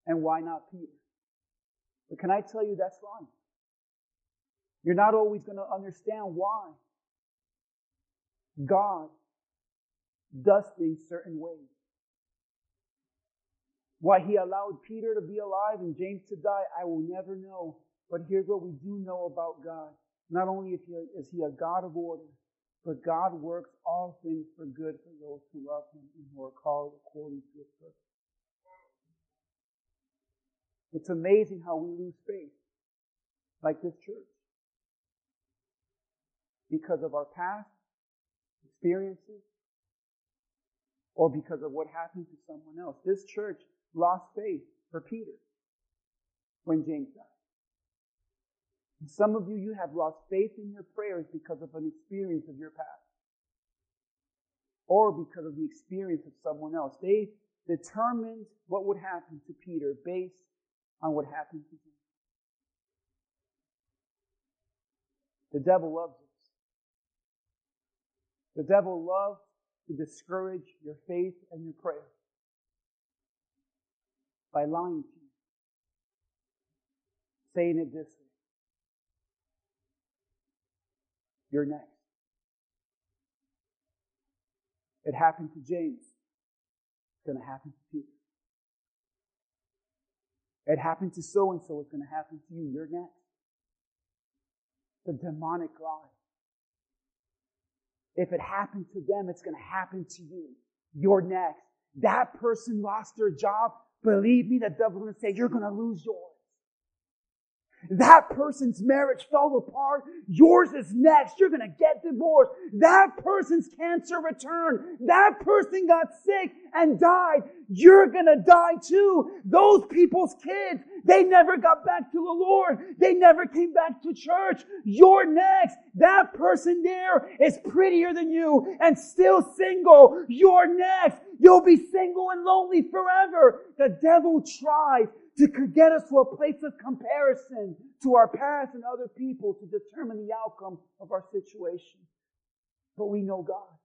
and why not Peter. But can I tell you that's wrong? You're not always going to understand why God does things certain ways. Why he allowed Peter to be alive and James to die, I will never know. But here's what we do know about God. Not only is he, a, God of order, but God works all things for good for those who love him and who are called according to his purpose. It's amazing how we lose faith, like this church because of our past experiences or because of what happened to someone else. This church lost faith for Peter when James died. And some of you, you have lost faith in your prayers because of an experience of your past or because of the experience of someone else. They determined what would happen to Peter based on what happened to him. The devil loves. The devil loves to discourage your faith and your prayer by lying to you, saying it this way You're next. It happened to James. It's going to happen to Peter. It happened to so and so. It's going to happen to you. You're next. The demonic lie. If it happened to them, it's going to happen to you. You're next. That person lost their job. Believe me, the devil's going to say, you're going to lose yours. That person's marriage fell apart. Yours is next. You're going to get divorced. That person's cancer returned. That person got sick and died. You're going to die too. Those people's kids, they never got back to the Lord. They never came back to church. You're next. That person there is prettier than you and still single. You're next. You'll be single and lonely forever. The devil tries to get us to a place of comparison to our past and other people to determine the outcome of our situation. But we know God.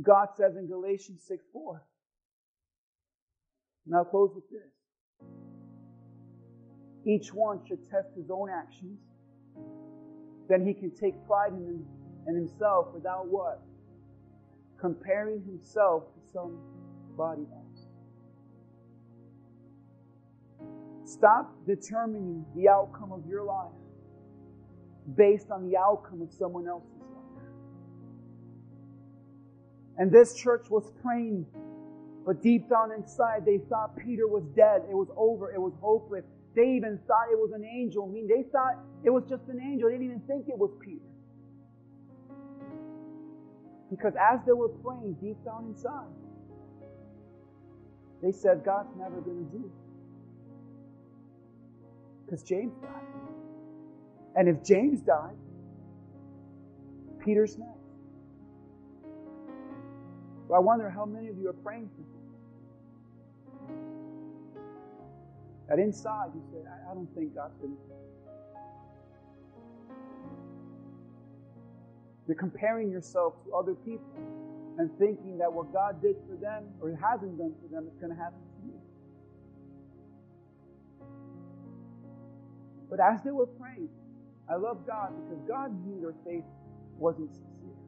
God says in Galatians 6 4. And I'll close with this. Each one should test his own actions. Then he can take pride in, in himself without what? Comparing himself to somebody else. Stop determining the outcome of your life based on the outcome of someone else's life. And this church was praying, but deep down inside, they thought Peter was dead. It was over. It was hopeless. They even thought it was an angel. I mean, they thought it was just an angel. They didn't even think it was Peter. Because as they were praying deep down inside, they said, God's never going to do it because James died. And if James died, Peter's next. So I wonder how many of you are praying for this. That inside you say, I, don't think God's going to. You're comparing yourself to other people and thinking that what God did for them or hasn't done for them is going to happen But as they were praying, I love God because God knew their faith wasn't sincere.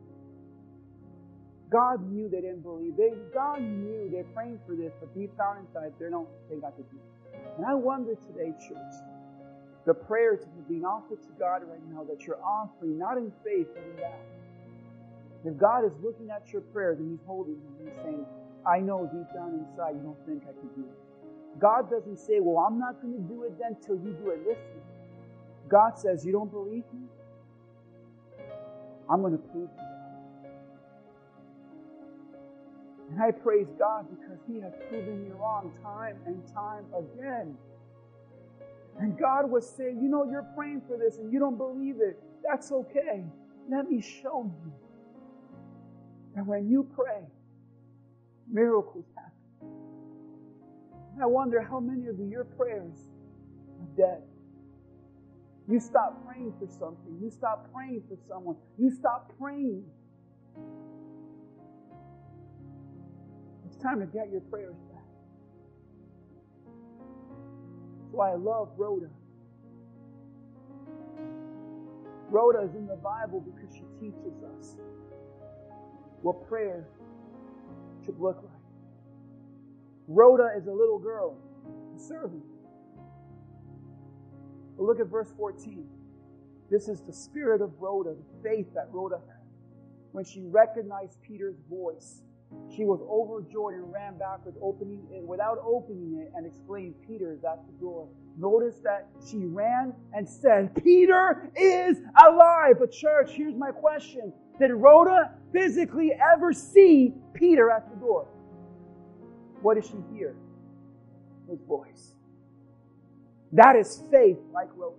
God knew they didn't believe. They, God knew they're praying for this, but deep down inside, they don't they got to do it. And I wonder today, church, the prayers that are being offered to God right now that you're offering, not in faith, but in doubt. If God is looking at your prayers and He's holding them He's saying, I know deep down inside you don't think I can do it. God doesn't say, Well, I'm not going to do it then till you do it. Listen, God says, You don't believe me? I'm going to prove you. And I praise God because He has proven me wrong time and time again. And God was saying, You know, you're praying for this and you don't believe it. That's okay. Let me show you. And when you pray, miracles happen. I wonder how many of your prayers are dead. You stop praying for something. You stop praying for someone. You stop praying. It's time to get your prayers back. That's why I love Rhoda. Rhoda is in the Bible because she teaches us what prayer should look like. Rhoda is a little girl, a servant. But look at verse 14. This is the spirit of Rhoda, the faith that Rhoda had. When she recognized Peter's voice, she was overjoyed and ran backward, opening it without opening it, and exclaimed, Peter is at the door. Notice that she ran and said, Peter is alive. But church, here's my question. Did Rhoda physically ever see Peter at the door? What did she hear? His voice. That is faith like Rhoda.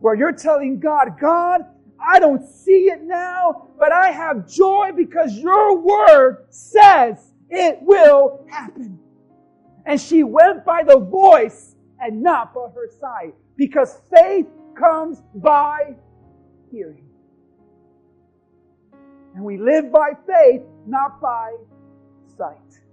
Where you're telling God, God, I don't see it now, but I have joy because your word says it will happen. And she went by the voice and not by her sight because faith comes by hearing. And we live by faith, not by sight.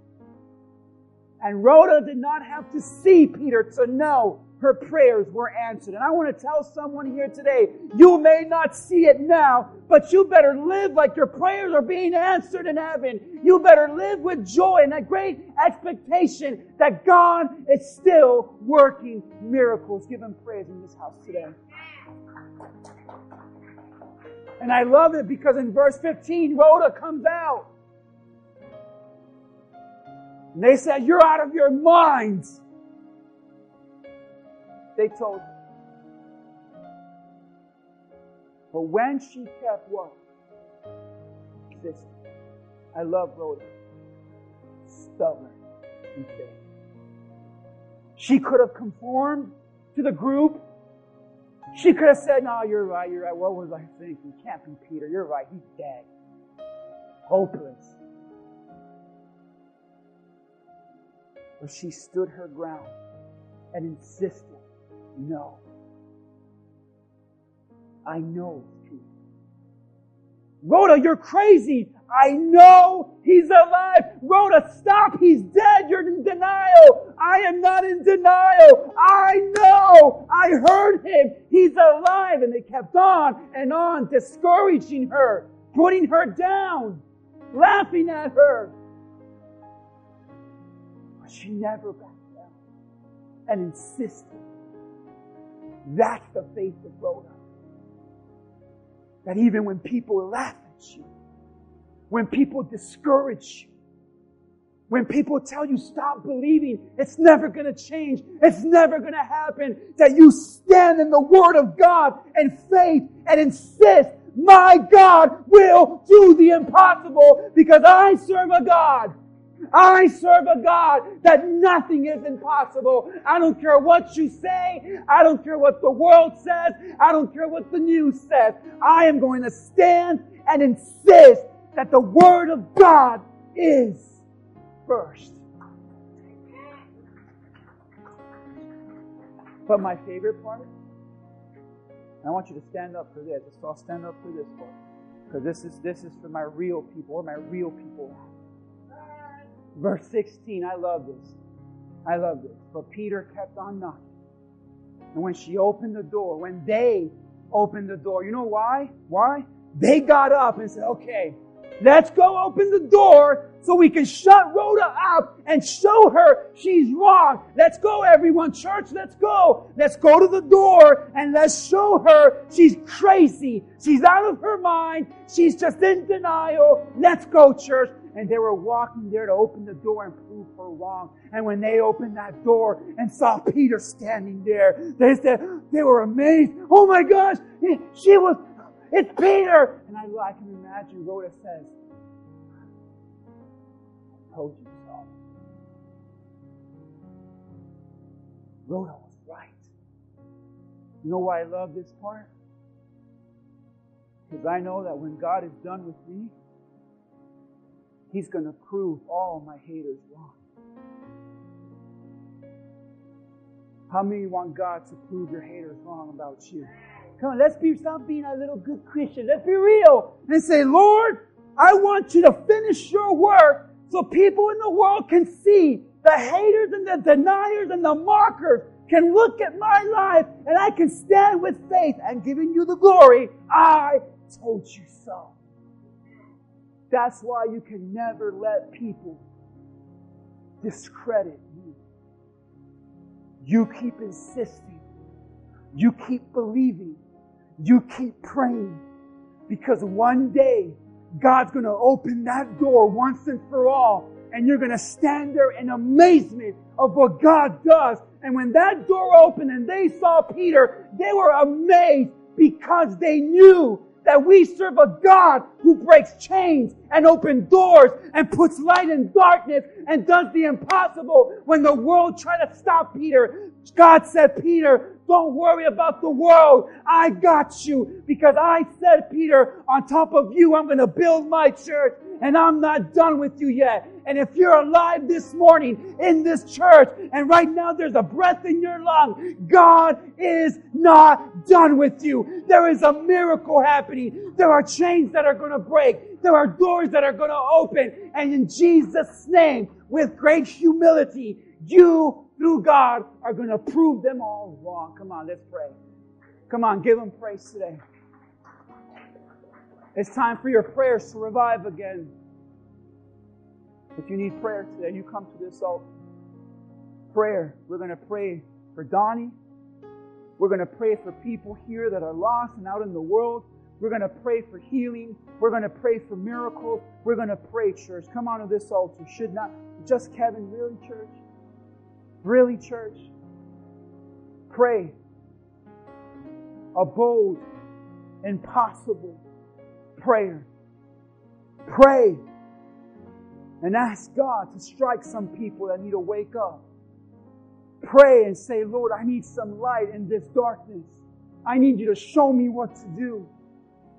And Rhoda did not have to see Peter to know her prayers were answered. And I want to tell someone here today, you may not see it now, but you better live like your prayers are being answered in heaven. You better live with joy and a great expectation that God is still working miracles. Give him praise in this house today. And I love it because in verse 15, Rhoda comes out. And they said, You're out of your minds. They told her. But when she kept what? Existing. I love Rhoda. Stubborn and faith. She could have conformed to the group. She could have said, No, you're right, you're right. What was I thinking? Can't be Peter. You're right. He's dead. Hopeless. But she stood her ground and insisted, No. I know it's true. Rhoda, you're crazy. I know he's alive. Rhoda, stop. He's dead. You're in denial. I am not in denial. I know. I heard him. He's alive. And they kept on and on, discouraging her, putting her down, laughing at her. She never backed down and insisted. That's the faith of Rhoda. That even when people laugh at you, when people discourage you, when people tell you stop believing, it's never going to change. It's never going to happen. That you stand in the Word of God and faith and insist, my God will do the impossible because I serve a God. I serve a God that nothing is impossible. I don't care what you say. I don't care what the world says. I don't care what the news says. I am going to stand and insist that the Word of God is first. But my favorite part, I want you to stand up for this. So I'll stand up for this part. Because this is this is for my real people, my real people. Verse 16, I love this. I love this. But Peter kept on knocking. And when she opened the door, when they opened the door, you know why? Why? They got up and said, okay, Let's go open the door so we can shut Rhoda up and show her she's wrong. Let's go, everyone. Church, let's go. Let's go to the door and let's show her she's crazy. She's out of her mind. She's just in denial. Let's go, church. And they were walking there to open the door and prove her wrong. And when they opened that door and saw Peter standing there, they said, they were amazed. Oh my gosh, she was it's Peter! And I, I can imagine Rhoda says, I told you so. Rhoda was right. You know why I love this part? Because I know that when God is done with me, He's going to prove all my haters wrong. How many want God to prove your haters wrong about you? Come on, let's be stop being a little good Christian. Let's be real and say, Lord, I want you to finish your work so people in the world can see the haters and the deniers and the mockers can look at my life and I can stand with faith and giving you the glory. I told you so. That's why you can never let people discredit you. You keep insisting. You keep believing you keep praying because one day God's going to open that door once and for all and you're going to stand there in amazement of what God does. And when that door opened and they saw Peter, they were amazed because they knew that we serve a God who breaks chains and opens doors and puts light in darkness and does the impossible. When the world tried to stop Peter, God said, Peter, don't worry about the world. I got you because I said, Peter, on top of you, I'm going to build my church and I'm not done with you yet. And if you're alive this morning in this church and right now there's a breath in your lung, God is not done with you. There is a miracle happening. There are chains that are going to break. There are doors that are going to open. And in Jesus' name, with great humility, you through God are going to prove them all wrong. Come on, let's pray. Come on, give Him praise today. It's time for your prayers to revive again. If you need prayer today, you come to this altar. Prayer. We're going to pray for Donnie. We're going to pray for people here that are lost and out in the world. We're going to pray for healing. We're going to pray for miracles. We're going to pray, church. Come on to this altar. Should not. Just Kevin, really, church? Really, church? Pray. A bold, impossible prayer. Pray and ask God to strike some people that need to wake up. Pray and say, Lord, I need some light in this darkness. I need you to show me what to do.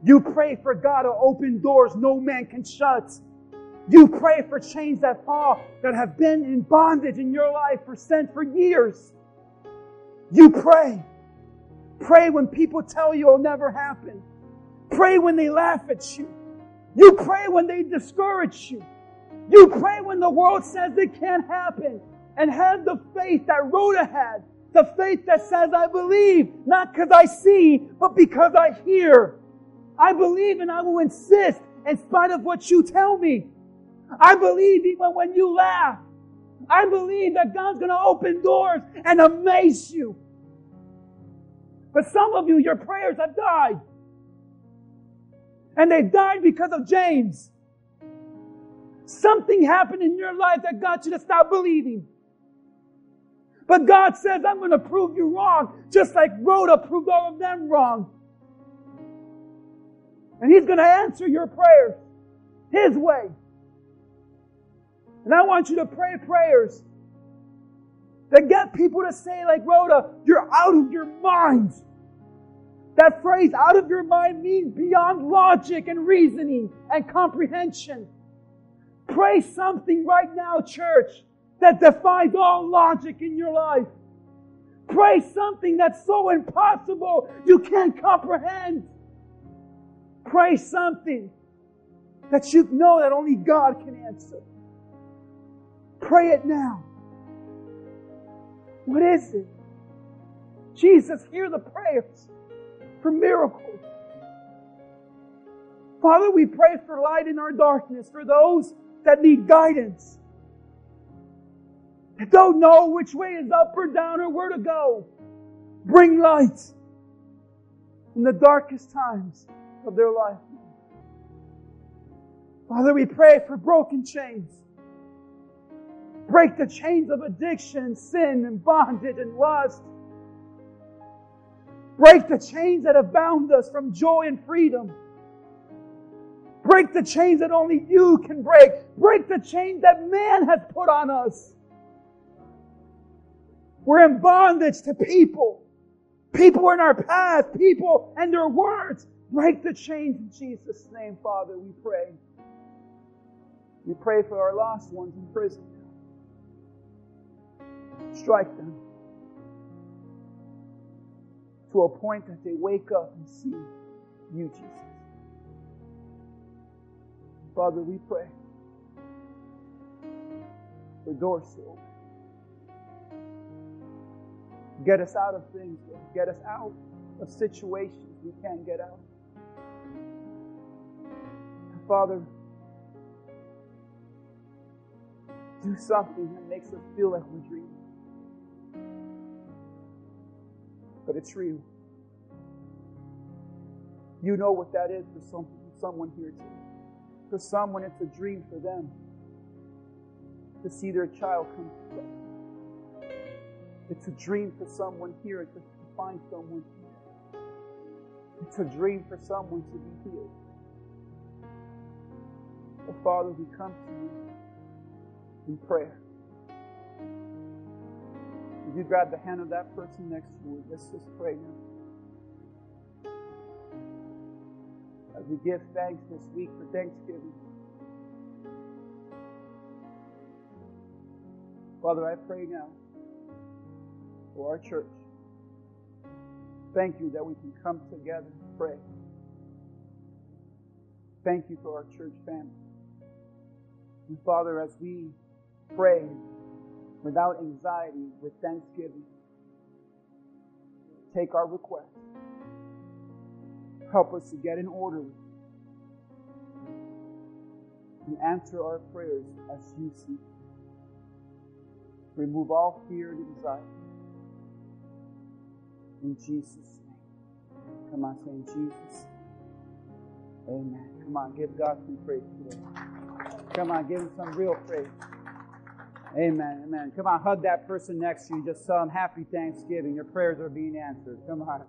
You pray for God to open doors no man can shut. You pray for chains that fall that have been in bondage in your life for sent for years. You pray. Pray when people tell you it'll never happen. Pray when they laugh at you. You pray when they discourage you. You pray when the world says it can't happen. And have the faith that Rhoda had. The faith that says, I believe, not because I see, but because I hear. I believe and I will insist in spite of what you tell me. I believe even when you laugh. I believe that God's going to open doors and amaze you. But some of you, your prayers have died. And they died because of James. Something happened in your life that got you to stop believing. But God says, I'm going to prove you wrong, just like Rhoda proved all of them wrong. And He's going to answer your prayers His way. And I want you to pray prayers that get people to say, like Rhoda, you're out of your mind. That phrase, out of your mind, means beyond logic and reasoning and comprehension. Pray something right now, church, that defies all logic in your life. Pray something that's so impossible you can't comprehend. Pray something that you know that only God can answer. Pray it now. What is it? Jesus, hear the prayers for miracles. Father, we pray for light in our darkness, for those that need guidance, that don't know which way is up or down or where to go. Bring light in the darkest times of their life. Father, we pray for broken chains. Break the chains of addiction, sin, and bondage and lust. Break the chains that have bound us from joy and freedom. Break the chains that only you can break. Break the chains that man has put on us. We're in bondage to people. People are in our path, people and their words. Break the chains in Jesus' name, Father, we pray. We pray for our lost ones in prison. Strike them to a point that they wake up and see you, Jesus. Father, we pray for doors to. Get us out of things, Lord. Get us out of situations we can't get out. Father, do something that makes us feel like we're dreaming. But it's real. You know what that is for some, someone here today. For someone, it's a dream for them to see their child come to Christ. It's a dream for someone here to, to find someone here. It's a dream for someone to be healed. Oh, Father, we come to you in prayer. You grab the hand of that person next to you? Let's just pray now. As we give thanks this week for Thanksgiving. Father, I pray now for our church. Thank you that we can come together and pray. Thank you for our church family. And Father, as we pray without anxiety, with thanksgiving. Take our request. Help us to get in order and answer our prayers as you see. Remove all fear and anxiety. In Jesus' name. Come on, say in Jesus. Amen. Come on, give God some praise today. Come on, give him some real praise. Amen. Amen. Come on, hug that person next to you. Just tell them happy Thanksgiving. Your prayers are being answered. Come on.